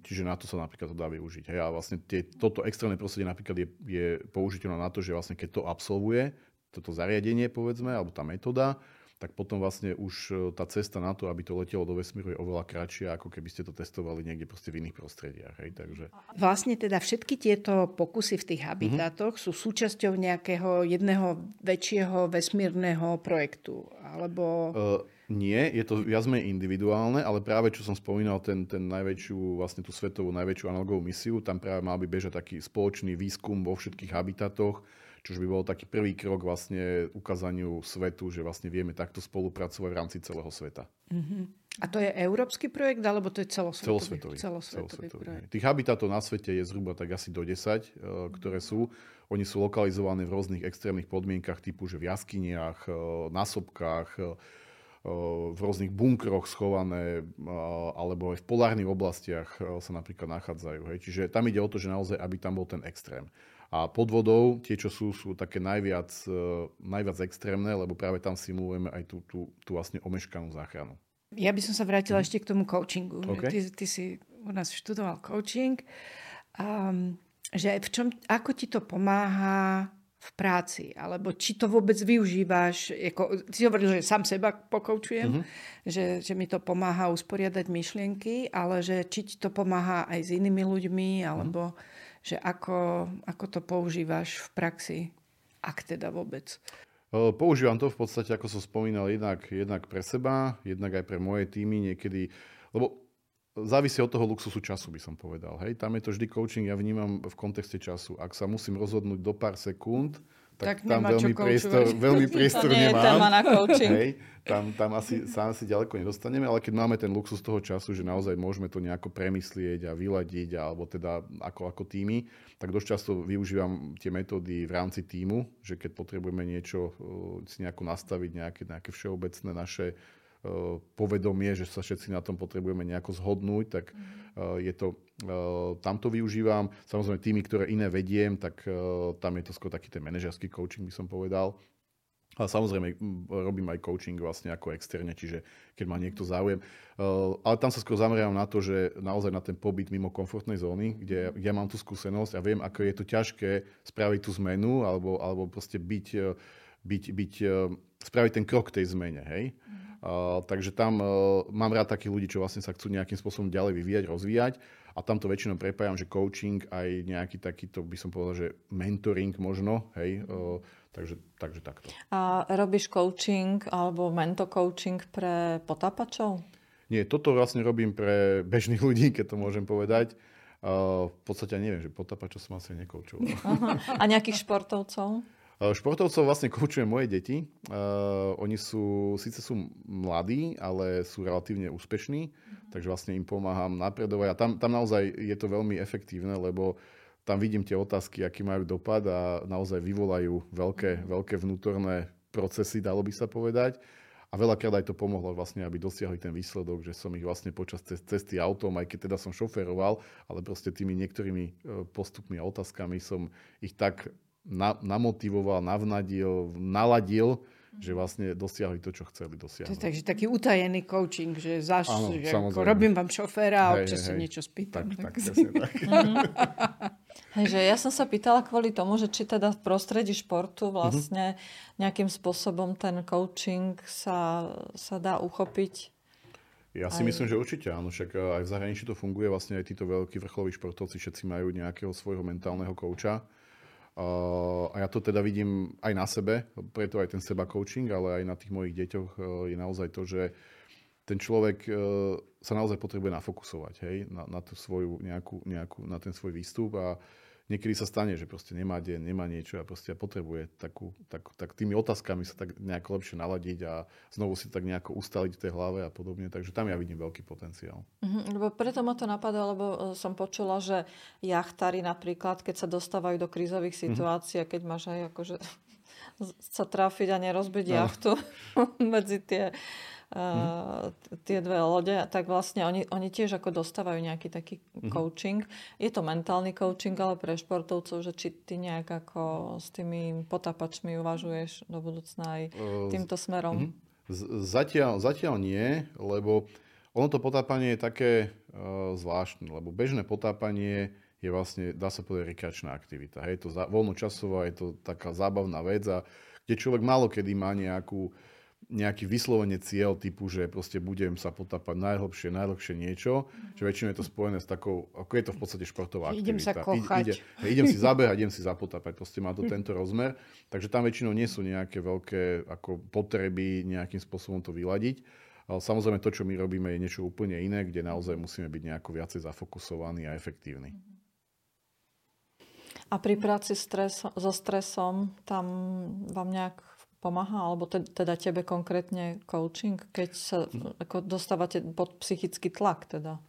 čiže na to sa napríklad to dá využiť. Hej. A vlastne tie, toto extrémne prostredie napríklad je, je použiteľné na to, že vlastne keď to absolvuje, toto zariadenie povedzme, alebo tá metóda, tak potom vlastne už e, tá cesta na to, aby to letelo do vesmíru je oveľa kratšia, ako keby ste to testovali niekde proste v iných prostrediach. Hej, takže... Vlastne teda všetky tieto pokusy v tých habitátoch mm-hmm. sú súčasťou nejakého jedného väčšieho vesmírneho projektu, alebo... Uh, nie, je to viac menej individuálne, ale práve čo som spomínal, ten, ten najväčšiu, vlastne tú svetovú najväčšiu analogovú misiu, tam práve mal by bežať taký spoločný výskum vo všetkých habitatoch, čo by bol taký prvý krok vlastne ukázaniu svetu, že vlastne vieme takto spolupracovať v rámci celého sveta. Uh-huh. A to je európsky projekt, alebo to je celosvetový? Celosvetový. celosvetový, celosvetový projekt. Tých habitátov na svete je zhruba tak asi do 10, eh, ktoré sú. Oni sú lokalizované v rôznych extrémnych podmienkach typu, že v jaskyniach, eh, na sopkách, eh, v rôznych bunkroch schované alebo aj v polárnych oblastiach sa napríklad nachádzajú. Hej. Čiže tam ide o to, že naozaj, aby tam bol ten extrém. A pod vodou tie, čo sú, sú také najviac, najviac extrémne, lebo práve tam simulujeme aj tú, tú, tú vlastne omeškanú záchranu. Ja by som sa vrátila mm. ešte k tomu coachingu. Okay. Ty, ty si u nás študoval coaching. Um, že v čom, ako ti to pomáha v práci, alebo či to vôbec využívaš, ako, ty si hovoril, že sám seba pokoučujem, mm-hmm. že, že mi to pomáha usporiadať myšlienky, ale že či ti to pomáha aj s inými ľuďmi, alebo mm-hmm. že ako, ako to používaš v praxi, ak teda vôbec. Používam to v podstate, ako som spomínal, jednak, jednak pre seba, jednak aj pre moje týmy niekedy, lebo závisí od toho luxusu času, by som povedal. Hej. Tam je to vždy coaching, ja vnímam v kontexte času. Ak sa musím rozhodnúť do pár sekúnd, tak, tak tam veľmi priestor, veľmi priestor to nie nemám. Je téma na coaching. Hej, tam, tam asi, sa asi ďaleko nedostaneme, ale keď máme ten luxus toho času, že naozaj môžeme to nejako premyslieť a vyladiť, alebo teda ako, ako týmy, tak dosť často využívam tie metódy v rámci týmu, že keď potrebujeme niečo uh, si nejako nastaviť, nejaké, nejaké všeobecné naše Eh, povedomie, že sa všetci na tom potrebujeme nejako zhodnúť, tak mm. je to, eh, tam to využívam. Samozrejme tými, ktoré iné vediem, tak tam je to skôr taký ten manažerský coaching, by som povedal. A samozrejme robím aj coaching vlastne ako externe, čiže keď má niekto záujem. Ale tam sa skôr zameriam na to, že naozaj na ten pobyt mimo komfortnej zóny, kde ja mám tú skúsenosť a viem, ako je to ťažké spraviť tú zmenu alebo, alebo proste byť, byť, byť, spraviť ten krok tej zmene. Hej? Mm. Takže tam uh, mám rád takých ľudí, čo vlastne sa chcú nejakým spôsobom ďalej vyvíjať, rozvíjať a tam to väčšinou prepájam, že coaching aj nejaký takýto, by som povedal, že mentoring možno, hej, uh, takže, takže takto. A robíš coaching alebo mentor coaching pre potápačov? Nie, toto vlastne robím pre bežných ľudí, keď to môžem povedať. Uh, v podstate neviem, že potápačov som asi nekoučoval. A nejakých športovcov? Športovcov vlastne koučujem moje deti. Uh, oni sú, síce sú mladí, ale sú relatívne úspešní, mm-hmm. takže vlastne im pomáham napredovať. A tam, tam naozaj je to veľmi efektívne, lebo tam vidím tie otázky, aký majú dopad a naozaj vyvolajú veľké, mm-hmm. veľké vnútorné procesy, dalo by sa povedať. A veľakrát aj to pomohlo vlastne, aby dosiahli ten výsledok, že som ich vlastne počas cesty autom, aj keď teda som šoferoval, ale proste tými niektorými e, postupmi a otázkami som ich tak na, namotivoval, navnadil, naladil, že vlastne dosiahli to, čo chceli dosiahnuť. Takže taký utajený coaching, že zaš, Áno, že ako robím vám šoféra a občas sa niečo spýtam. Tak, tak, tak, tak. [LAUGHS] Hej, že ja som sa pýtala kvôli tomu, že či teda v prostredí športu vlastne nejakým spôsobom ten coaching sa, sa dá uchopiť ja si aj... myslím, že určite áno, však aj v zahraničí to funguje, vlastne aj títo veľkí vrcholoví športovci všetci majú nejakého svojho mentálneho kouča a ja to teda vidím aj na sebe, preto aj ten seba coaching, ale aj na tých mojich deťoch e, je naozaj to, že ten človek e, sa naozaj potrebuje nafokusovať hej, na, na, tú svoju nejakú, nejakú, na ten svoj výstup a niekedy sa stane, že proste nemá deň, nemá niečo a proste potrebuje takú, tak, tak tými otázkami sa tak nejako lepšie naladiť a znovu si tak nejako ustaliť v tej hlave a podobne. Takže tam ja vidím veľký potenciál. Mm-hmm, lebo preto ma to napadlo, lebo e, som počula, že jachtári napríklad, keď sa dostávajú do krízových mhm. situácií mm-hmm. keď máš aj akože [LAUGHS] sa trafiť a nerozbiť no. jachtu [LAUGHS] medzi tie uh, tie dve lode, tak vlastne oni, oni tiež ako dostávajú nejaký taký mm-hmm. coaching. Je to mentálny coaching, ale pre športovcov, že či ty nejak ako s tými potapačmi uvažuješ do budúcna aj týmto smerom? Mm-hmm. Zatiaľ, zatiaľ nie, lebo ono to potápanie je také uh, zvláštne, lebo bežné potápanie je vlastne, dá sa povedať, rekreačná aktivita. Hej, to za, voľnočasová, je to taká zábavná vec a kde človek málo kedy má nejakú nejaký vyslovene cieľ typu, že proste budem sa potápať najhlbšie, najlepšie niečo, že väčšinou je to spojené s takou, ako je to v podstate športová aktivita. Idem sa kochať. Ide, ide, idem si zabehať, idem si zapotápať, proste má to tento rozmer, takže tam väčšinou nie sú nejaké veľké ako potreby nejakým spôsobom to vyladiť. Ale samozrejme to, čo my robíme, je niečo úplne iné, kde naozaj musíme byť nejako viacej zafokusovaní a efektívni. A pri práci stres, so stresom tam vám nejak pomáha, alebo teda tebe konkrétne coaching, keď sa ako dostávate pod psychický tlak teda?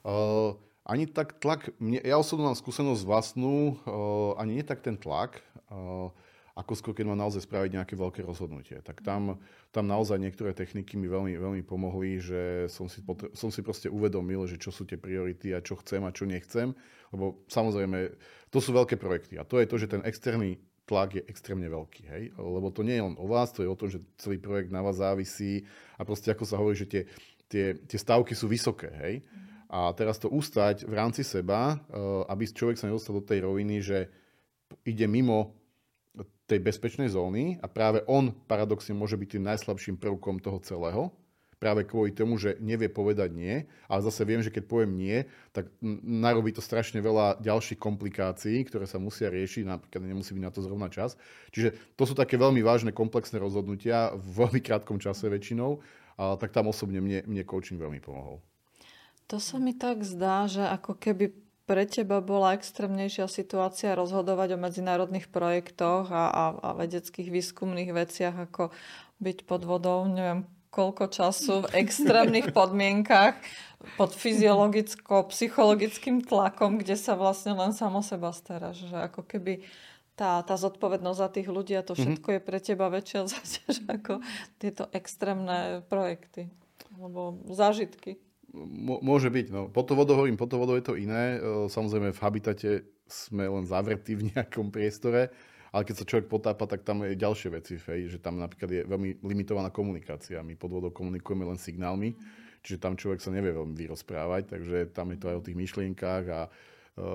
Uh, ani tak tlak, mne, ja osobno mám skúsenosť vlastnú, uh, ani nie tak ten tlak, uh, ako skôr, keď mám naozaj spraviť nejaké veľké rozhodnutie. Tak tam, tam naozaj niektoré techniky mi veľmi, veľmi pomohli, že som si, potre- som si proste uvedomil, že čo sú tie priority a čo chcem a čo nechcem. Lebo samozrejme, to sú veľké projekty. A to je to, že ten externý tlak je extrémne veľký, hej? lebo to nie je len o vás, to je o tom, že celý projekt na vás závisí a proste ako sa hovorí, že tie, tie, tie stavky sú vysoké, hej? A teraz to ustať v rámci seba, eh, aby človek sa nedostal do tej roviny, že ide mimo tej bezpečnej zóny a práve on paradoxne môže byť tým najslabším prvkom toho celého práve kvôli tomu, že nevie povedať nie, ale zase viem, že keď poviem nie, tak narobí to strašne veľa ďalších komplikácií, ktoré sa musia riešiť, napríklad nemusí byť na to zrovna čas. Čiže to sú také veľmi vážne komplexné rozhodnutia v veľmi krátkom čase väčšinou, a tak tam osobne mne, mne coaching veľmi pomohol. To sa mi tak zdá, že ako keby pre teba bola extrémnejšia situácia rozhodovať o medzinárodných projektoch a, a, a vedeckých výskumných veciach, ako byť pod vodou, neviem, koľko času v extrémnych podmienkach pod fyziologicko-psychologickým tlakom, kde sa vlastne len samo seba staráš. Že ako keby tá, tá zodpovednosť za tých ľudí a to mhm. všetko mm-hmm. je pre teba väčšia [LAUGHS] záťaž ako tieto extrémne projekty alebo zážitky. môže byť. No. Po to vodou hovorím, po to vodou je to iné. E, samozrejme v habitate sme len zavretí v nejakom priestore ale keď sa človek potápa, tak tam je ďalšie veci, fej, že tam napríklad je veľmi limitovaná komunikácia. My pod vodou komunikujeme len signálmi, čiže tam človek sa nevie veľmi vyrozprávať, takže tam je to aj o tých myšlienkách a e,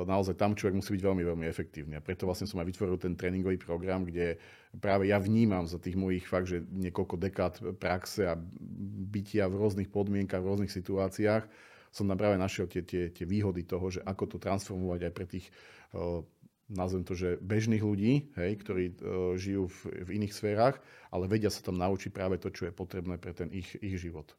naozaj tam človek musí byť veľmi, veľmi efektívny. A preto vlastne som aj vytvoril ten tréningový program, kde práve ja vnímam za tých mojich fakt, že niekoľko dekád praxe a bytia v rôznych podmienkach, v rôznych situáciách, som tam práve našiel tie, tie, tie výhody toho, že ako to transformovať aj pre tých e, nazvem to, že bežných ľudí, hej, ktorí uh, žijú v, v iných sférach, ale vedia sa tam naučiť práve to, čo je potrebné pre ten ich, ich život.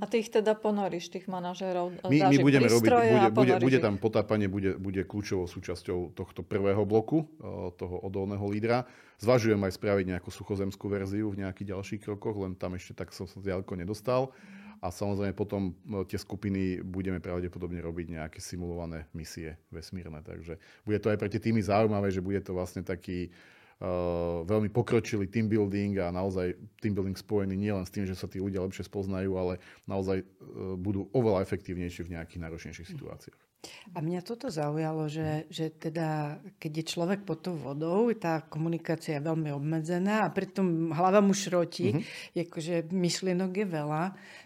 A ty ich teda ponoríš, tých manažérov? My, my budeme robiť, bude, bude, bude tam potápanie, bude, bude kľúčovou súčasťou tohto prvého bloku, eh, toho odolného lídra. Zvažujem aj spraviť nejakú suchozemskú verziu v nejakých ďalších krokoch, len tam ešte tak som sa ďaleko nedostal. A samozrejme potom eh, tie skupiny budeme pravdepodobne robiť nejaké simulované misie vesmírne. Takže bude to aj pre tie týmy zaujímavé, že bude to vlastne taký uh, veľmi pokročili team building a naozaj team building spojený nielen s tým, že sa tí ľudia lepšie spoznajú, ale naozaj uh, budú oveľa efektívnejší v nejakých náročnejších situáciách. A mňa toto zaujalo, že, že teda, keď je človek pod tou vodou, tá komunikácia je veľmi obmedzená a pritom hlava mu šroti, mm-hmm. akože myšlienok je veľa,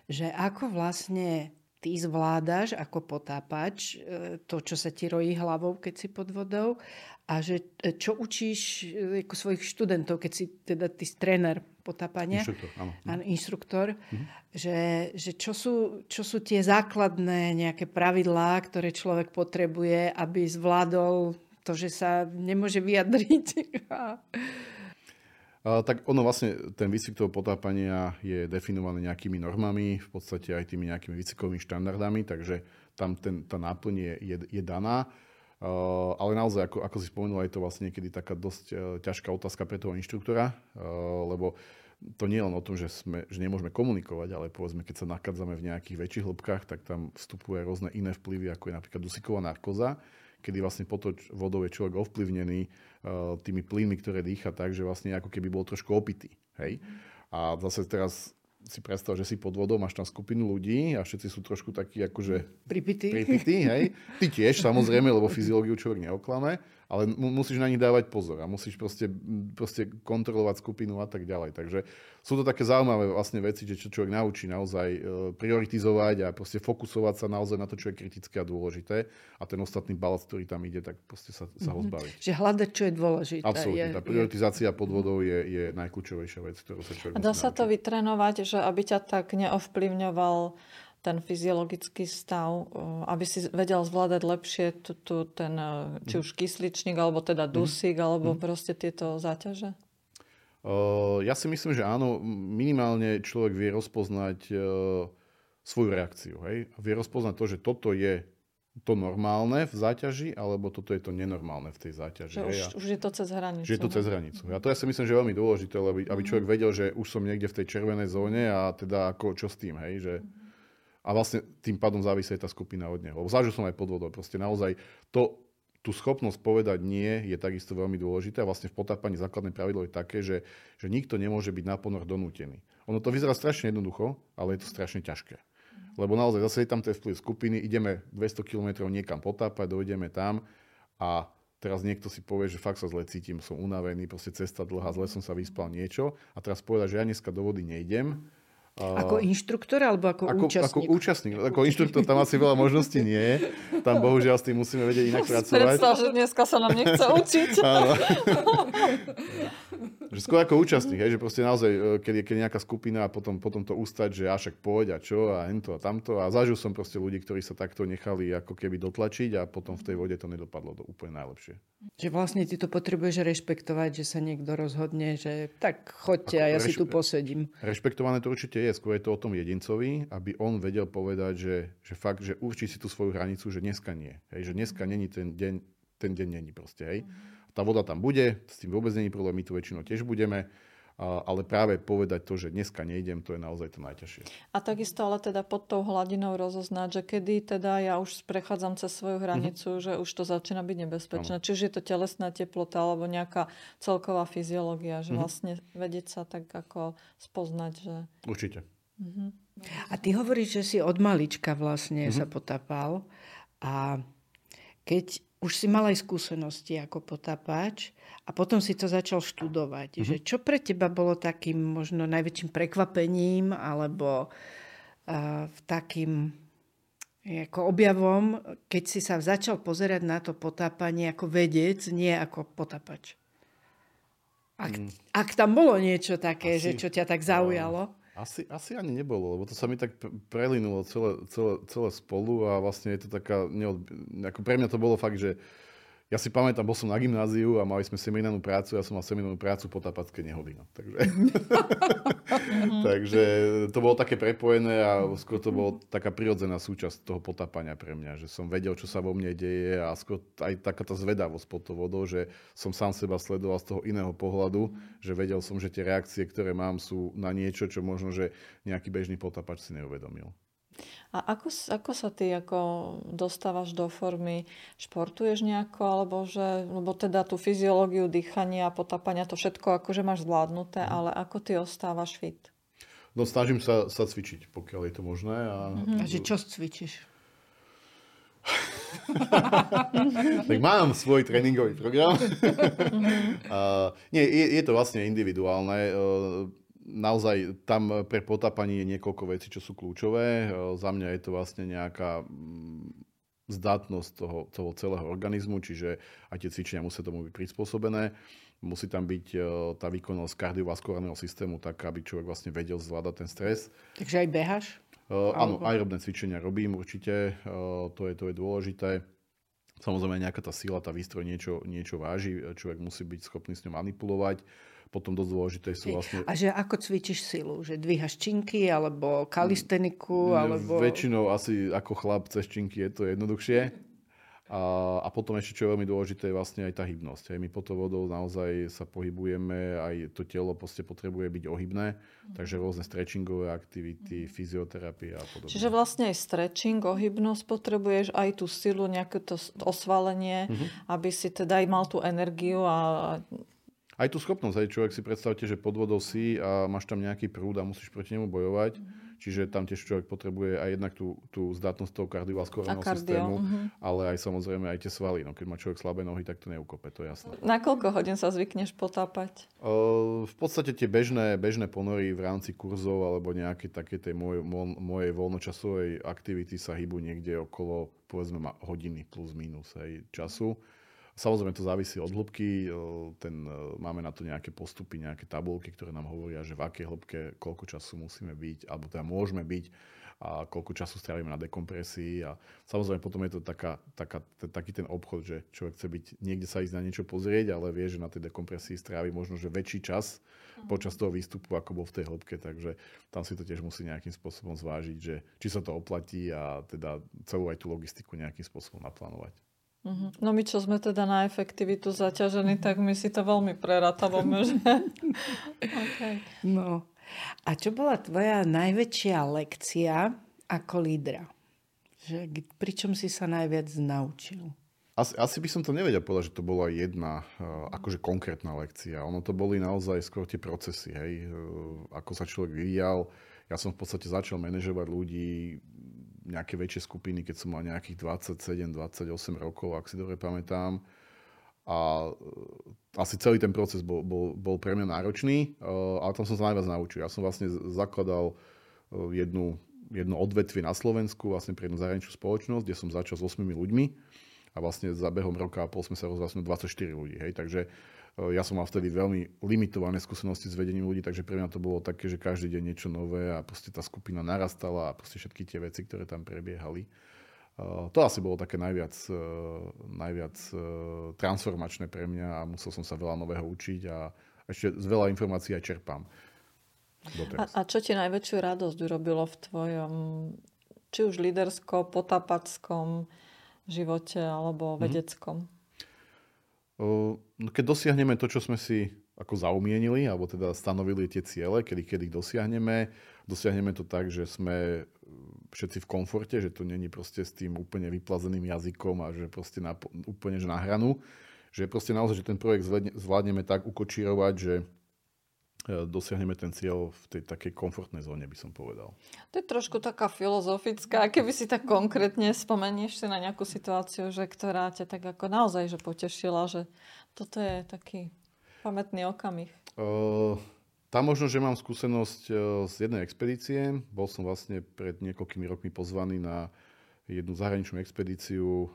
že ako vlastne ty zvládaš ako potápač e, to, čo sa ti rojí hlavou, keď si pod vodou a že e, čo učíš e, ako svojich študentov, keď si teda ty tréner potápania, inštruktor, áno. áno inštruktor mm-hmm. že, že čo, sú, čo sú tie základné nejaké pravidlá, ktoré človek potrebuje, aby zvládol to, že sa nemôže vyjadriť. [LAUGHS] Tak ono vlastne, ten výcvik toho potápania je definovaný nejakými normami, v podstate aj tými nejakými výcvikovými štandardami, takže tam ten, tá náplň je, je, je daná. Ale naozaj, ako, ako si spomenul, je to vlastne niekedy taká dosť uh, ťažká otázka pre toho inštruktora, uh, lebo to nie je len o tom, že, sme, že nemôžeme komunikovať, ale povedzme, keď sa nachádzame v nejakých väčších hĺbkach, tak tam vstupuje rôzne iné vplyvy, ako je napríklad dusiková narkoza, kedy vlastne potom vodou je človek ovplyvnený tými plynmi, ktoré dýcha tak, že vlastne ako keby bol trošku opitý. Hej? A zase teraz si predstav, že si pod vodou, máš tam skupinu ľudí a všetci sú trošku takí akože... Pripití. Pripití, hej. Ty tiež, samozrejme, lebo fyziológiu človek neoklame, ale musíš na nich dávať pozor a musíš proste, proste kontrolovať skupinu a tak ďalej. Takže sú to také zaujímavé vlastne veci, že čo človek naučí naozaj e, prioritizovať a proste fokusovať sa naozaj na to, čo je kritické a dôležité a ten ostatný balast, ktorý tam ide, tak proste sa, sa ho mhm. zbaviť. Že hľadať, čo je dôležité. Absolutne. Je, tá prioritizácia je... pod vodou je, je najkľúčovejšia vec, ktorú sa človek A dá sa to vytrenovať, že aby ťa tak neovplyvňoval ten fyziologický stav, aby si vedel zvládať lepšie tu, tu, ten, e, či už kysličník, alebo teda mhm. dusík, alebo mm. proste tieto záťaže? Uh, ja si myslím, že áno, minimálne človek vie rozpoznať svoju reakciu. Hej? Vie rozpoznať to, že toto je to normálne v záťaži, alebo toto je to nenormálne v tej záťaži. Že už, už je to cez hranicu. Že je to cez hranicu. A to ja si myslím, že je veľmi dôležité, aby, aby mhm. človek vedel, že už som niekde v tej červenej zóne a teda ako, čo s tým, hej, že... Mm a vlastne tým pádom závisí tá skupina od neho. Zažil som aj pod vodou. Proste naozaj to, tú schopnosť povedať nie je takisto veľmi dôležité a vlastne v potápaní základné pravidlo je také, že, že nikto nemôže byť na ponor donútený. Ono to vyzerá strašne jednoducho, ale je to strašne ťažké. Lebo naozaj zase je tam ten vplyv skupiny, ideme 200 km niekam potápať, dojdeme tam a teraz niekto si povie, že fakt sa zle cítim, som unavený, proste cesta dlhá, zle som sa vyspal niečo a teraz povedať, že ja dneska do vody nejdem, ako inštruktor alebo ako, ako účastník? Ako účastník. Ako inštruktor tam asi veľa možností nie je. Tam bohužiaľ s tým musíme vedieť inak pracovať. Predstav, že dneska sa nám nechce [LAUGHS] učiť. Áno. že skôr ako účastník, hej, že proste naozaj, e, keď je, keď je nejaká skupina a potom, potom to ustať, že ja však poď a čo a hento a tamto. A zažil som proste ľudí, ktorí sa takto nechali ako keby dotlačiť a potom v tej vode to nedopadlo do úplne najlepšie. Že vlastne ty to potrebuješ rešpektovať, že sa niekto rozhodne, že tak choďte ako a ja reš... si tu posedím. Rešpektované to určite je, skôr je to o tom jedincovi, aby on vedel povedať, že, že fakt, že určí si tú svoju hranicu, že dneska nie. Hej, že dneska není ten deň, ten deň není proste. Hej. Tá voda tam bude, s tým vôbec není problém, my tu väčšinou tiež budeme ale práve povedať to, že dneska nejdem, to je naozaj to najťažšie. A takisto ale teda pod tou hladinou rozoznať, že kedy teda ja už prechádzam cez svoju mhm. hranicu, mm-hmm. že už to začína byť nebezpečné. Ano. Či už je to telesná teplota alebo nejaká celková fyziológia, že mm-hmm. vlastne vedieť sa tak ako spoznať, že... Určite. Mm-hmm. A ty hovoríš, že si od malička vlastne mm-hmm. sa potápal a keď už si mal aj skúsenosti ako potápač a potom si to začal študovať. Mm-hmm. Že čo pre teba bolo takým možno najväčším prekvapením alebo uh, takým ako objavom, keď si sa začal pozerať na to potápanie ako vedec, nie ako potápač? Ak, mm. ak tam bolo niečo také, Asi, že čo ťa tak zaujalo? Asi, asi ani nebolo, lebo to sa mi tak prelinulo celé, celé, celé spolu a vlastne je to taká, neod... ako pre mňa to bolo fakt, že ja si pamätám, bol som na gymnáziu a mali sme seminárnu prácu, ja som mal seminárnu prácu potapacké nehody. No. Takže... [LAUGHS] Takže to bolo také prepojené a skôr to bolo taká prirodzená súčasť toho potapania pre mňa, že som vedel, čo sa vo mne deje a skôr aj taká tá zvedavosť pod to vodou, že som sám seba sledoval z toho iného pohľadu, že vedel som, že tie reakcie, ktoré mám, sú na niečo, čo možno, že nejaký bežný potapač si neuvedomil. A ako, ako sa ty ako dostávaš do formy? Športuješ nejako? Alebo že, lebo teda tú fyziológiu dýchania, potapania, to všetko akože máš zvládnuté, mm. ale ako ty ostávaš fit? No snažím sa, sa cvičiť, pokiaľ je to možné. A, mm-hmm. a že čo cvičíš? [LAUGHS] tak mám svoj tréningový program. [LAUGHS] uh, nie, je, je to vlastne individuálne. Uh, naozaj tam pre potápanie je niekoľko vecí, čo sú kľúčové. E, za mňa je to vlastne nejaká mm, zdatnosť toho, toho celého organizmu, čiže aj tie cvičenia musia tomu byť prispôsobené. Musí tam byť e, tá výkonnosť kardiovaskulárneho systému tak, aby človek vlastne vedel zvládať ten stres. Takže aj behaš? Uh, áno, aerobné cvičenia robím určite, uh, to, je, to je dôležité. Samozrejme nejaká tá sila, tá výstroj niečo, niečo váži, človek musí byť schopný s ňou manipulovať potom dosť dôležité sú vlastne... A že ako cvičíš silu? Že dvíhaš činky, alebo kalisteniku, alebo... Väčšinou asi ako chlap cez činky je to jednoduchšie. A, a potom ešte, čo je veľmi dôležité, je vlastne aj tá hybnosť. Aj my pod vodou naozaj sa pohybujeme, aj to telo potrebuje byť ohybné, mm. takže rôzne stretchingové aktivity, fyzioterapia a podobne. Čiže vlastne aj stretching, ohybnosť potrebuješ, aj tú silu, nejaké to osvalenie, mm-hmm. aby si teda aj mal tú energiu a aj tú schopnosť, aj človek si predstavte, že pod vodou si a máš tam nejaký prúd a musíš proti nemu bojovať. Mm-hmm. Čiže tam tiež človek potrebuje aj jednak tú, tú zdatnosť toho kardiovaskulárneho systému, mm-hmm. ale aj samozrejme aj tie svaly. No, keď má človek slabé nohy, tak to neukope, to je jasné. Na koľko hodín sa zvykneš potápať? Uh, v podstate tie bežné, bežné ponory v rámci kurzov alebo nejaké také tej moj, mo, mojej voľnočasovej aktivity sa hýbu niekde okolo povedzme hodiny plus minus aj času. Samozrejme to závisí od hĺbky, ten, máme na to nejaké postupy, nejaké tabulky, ktoré nám hovoria, že v akej hĺbke koľko času musíme byť, alebo teda môžeme byť a koľko času strávime na dekompresii a samozrejme potom je to taká, taká, taký ten obchod, že človek chce byť niekde sa ísť na niečo pozrieť, ale vie, že na tej dekompresii strávi možno, že väčší čas mhm. počas toho výstupu, ako bol v tej hĺbke, takže tam si to tiež musí nejakým spôsobom zvážiť, že či sa to oplatí a teda celú aj tú logistiku nejakým spôsobom naplánovať. Uh-huh. No my, čo sme teda na efektivitu zaťažení, tak my si to veľmi preratávame, že? [LAUGHS] okay. No. A čo bola tvoja najväčšia lekcia ako lídra? Že, pričom si sa najviac naučil? Asi, asi by som to nevedel povedať, že to bola jedna uh, akože konkrétna lekcia. Ono to boli naozaj skôr tie procesy, hej, uh, ako sa človek vyvíjal. Ja som v podstate začal manažovať ľudí nejaké väčšie skupiny, keď som mal nejakých 27-28 rokov, ak si dobre pamätám. A e, asi celý ten proces bol, bol, bol pre mňa náročný, e, ale tam som sa najviac naučil. Ja som vlastne zakladal e, jednu, jedno odvetvie na Slovensku, vlastne pre jednu zahraničnú spoločnosť, kde som začal s 8 ľuďmi a vlastne za behom roka a pol sme sa rozvásli 24 ľudí. Hej. Takže Eh, ja som mal vtedy veľmi limitované skúsenosti s vedením ľudí, takže pre mňa to bolo také, že každý deň niečo nové a proste tá skupina narastala a proste všetky tie veci, ktoré tam prebiehali. Eh, to asi bolo také najviac, eh, najviac transformačné pre mňa a musel som sa veľa nového učiť a ešte z veľa informácií aj čerpám. A, a čo ti najväčšiu radosť urobilo v tvojom, či už líderskom, potapackom živote alebo mhm. vedeckom? Mm-hmm. No keď dosiahneme to, čo sme si ako zaumienili, alebo teda stanovili tie ciele, kedy, kedy dosiahneme, dosiahneme to tak, že sme všetci v komforte, že to není proste s tým úplne vyplazeným jazykom a že proste na, úplne že na hranu, že proste naozaj, že ten projekt zvládneme tak ukočírovať, že dosiahneme ten cieľ v tej takej komfortnej zóne, by som povedal. To je trošku taká filozofická. Keby si tak konkrétne spomenieš si na nejakú situáciu, že ktorá ťa tak ako naozaj že potešila, že toto je taký pamätný okamih. Uh, tam možno, že mám skúsenosť uh, z jednej expedície. Bol som vlastne pred niekoľkými rokmi pozvaný na jednu zahraničnú expedíciu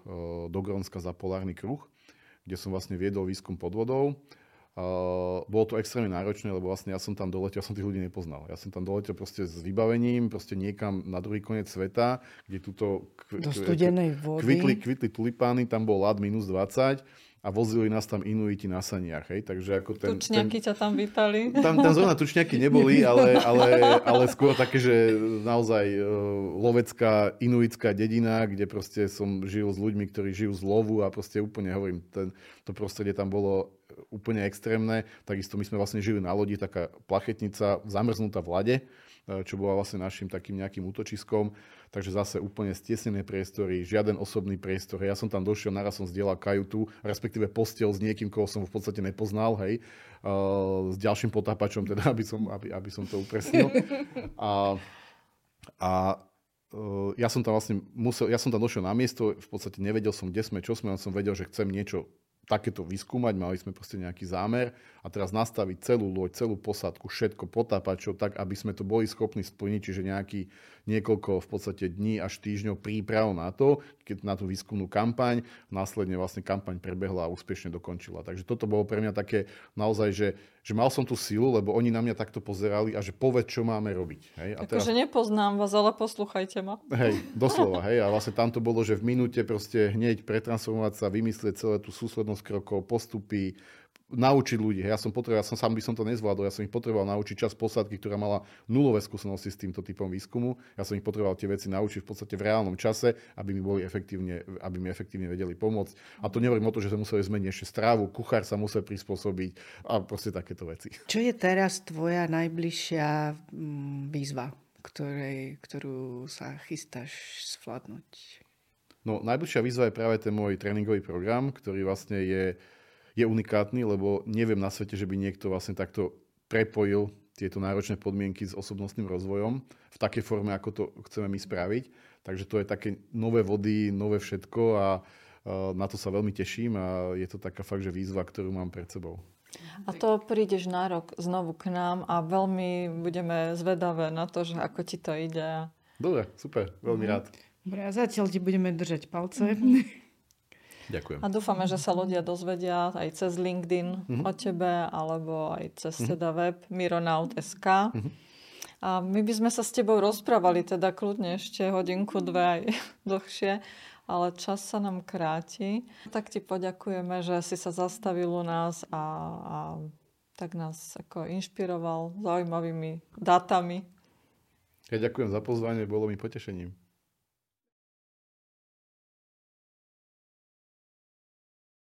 do Grónska za polárny kruh, kde som vlastne viedol výskum pod vodou. Uh, bolo to extrémne náročné, lebo vlastne ja som tam doletel, ja som tých ľudí nepoznal. Ja som tam doletel proste s vybavením, proste niekam na druhý koniec sveta, kde túto k- Do studenej vody. Kvitli, kvitli tulipány, tam bol lad minus 20 a vozili nás tam inuiti na saniach. Hej? Takže ako ten, tučňaky ten, ťa tam vítali. Tam, tam zrovna tučňaky neboli, ale, ale, ale skôr také, že naozaj uh, lovecká inuitská dedina, kde proste som žil s ľuďmi, ktorí žijú z lovu a proste úplne hovorím, ten, to prostredie tam bolo úplne extrémne. Takisto my sme vlastne žili na lodi, taká plachetnica zamrznutá v lade, e, čo bola vlastne našim takým nejakým útočiskom. Takže zase úplne stiesnené priestory, žiaden osobný priestor. Ja som tam došiel, naraz som zdieľal kajutu, respektíve postel s niekým, koho som v podstate nepoznal, hej, uh, s ďalším potápačom, teda, aby som, aby, aby som to upresnil. [LAUGHS] A, a uh, ja som tam vlastne musel, ja som tam došiel na miesto, v podstate nevedel som, kde sme, čo sme, len som vedel, že chcem niečo takéto vyskúmať, mali sme proste nejaký zámer a teraz nastaviť celú loď, celú posádku, všetko, potápačov, tak aby sme to boli schopní splniť, čiže nejaký niekoľko v podstate dní až týždňov príprav na to, keď na tú výskumnú kampaň, následne vlastne kampaň prebehla a úspešne dokončila. Takže toto bolo pre mňa také naozaj, že, že mal som tú silu, lebo oni na mňa takto pozerali a že povedz, čo máme robiť. Hej? A teraz... Akože nepoznám vás, ale posluchajte ma. Hej, [LAUGHS] doslova, hej. A vlastne tam to bolo, že v minúte proste hneď pretransformovať sa, vymyslieť celé tú súslednosť krokov, postupy, naučiť ľudí. Ja som potreboval, ja som sám by som to nezvládol, ja som ich potreboval naučiť čas posádky, ktorá mala nulové skúsenosti s týmto typom výskumu. Ja som ich potreboval tie veci naučiť v podstate v reálnom čase, aby mi boli efektívne, aby mi efektívne vedeli pomôcť. A to nehovorím o to, že sme museli zmeniť ešte strávu, kuchár sa musel prispôsobiť a proste takéto veci. Čo je teraz tvoja najbližšia mm, výzva, ktorej, ktorú sa chystáš zvládnuť? No, najbližšia výzva je práve ten môj tréningový program, ktorý vlastne je je unikátny, lebo neviem na svete, že by niekto vlastne takto prepojil tieto náročné podmienky s osobnostným rozvojom v takej forme, ako to chceme my spraviť. Takže to je také nové vody, nové všetko a na to sa veľmi teším a je to taká fakt, že výzva, ktorú mám pred sebou. A to prídeš na rok znovu k nám a veľmi budeme zvedavé na to, že ako ti to ide. Dobre, super, veľmi mm. rád. Dobre, a zatiaľ ti budeme držať palce. Mm-hmm. [LAUGHS] Ďakujem. A dúfame, že sa ľudia dozvedia aj cez LinkedIn mm-hmm. o tebe, alebo aj cez mm-hmm. teda web mironaut.sk. Mm-hmm. A my by sme sa s tebou rozprávali teda kľudne ešte hodinku, dve aj [LAUGHS] dlhšie, ale čas sa nám kráti. Tak ti poďakujeme, že si sa zastavil u nás a, a tak nás ako inšpiroval zaujímavými dátami. Ja ďakujem za pozvanie, bolo mi potešením.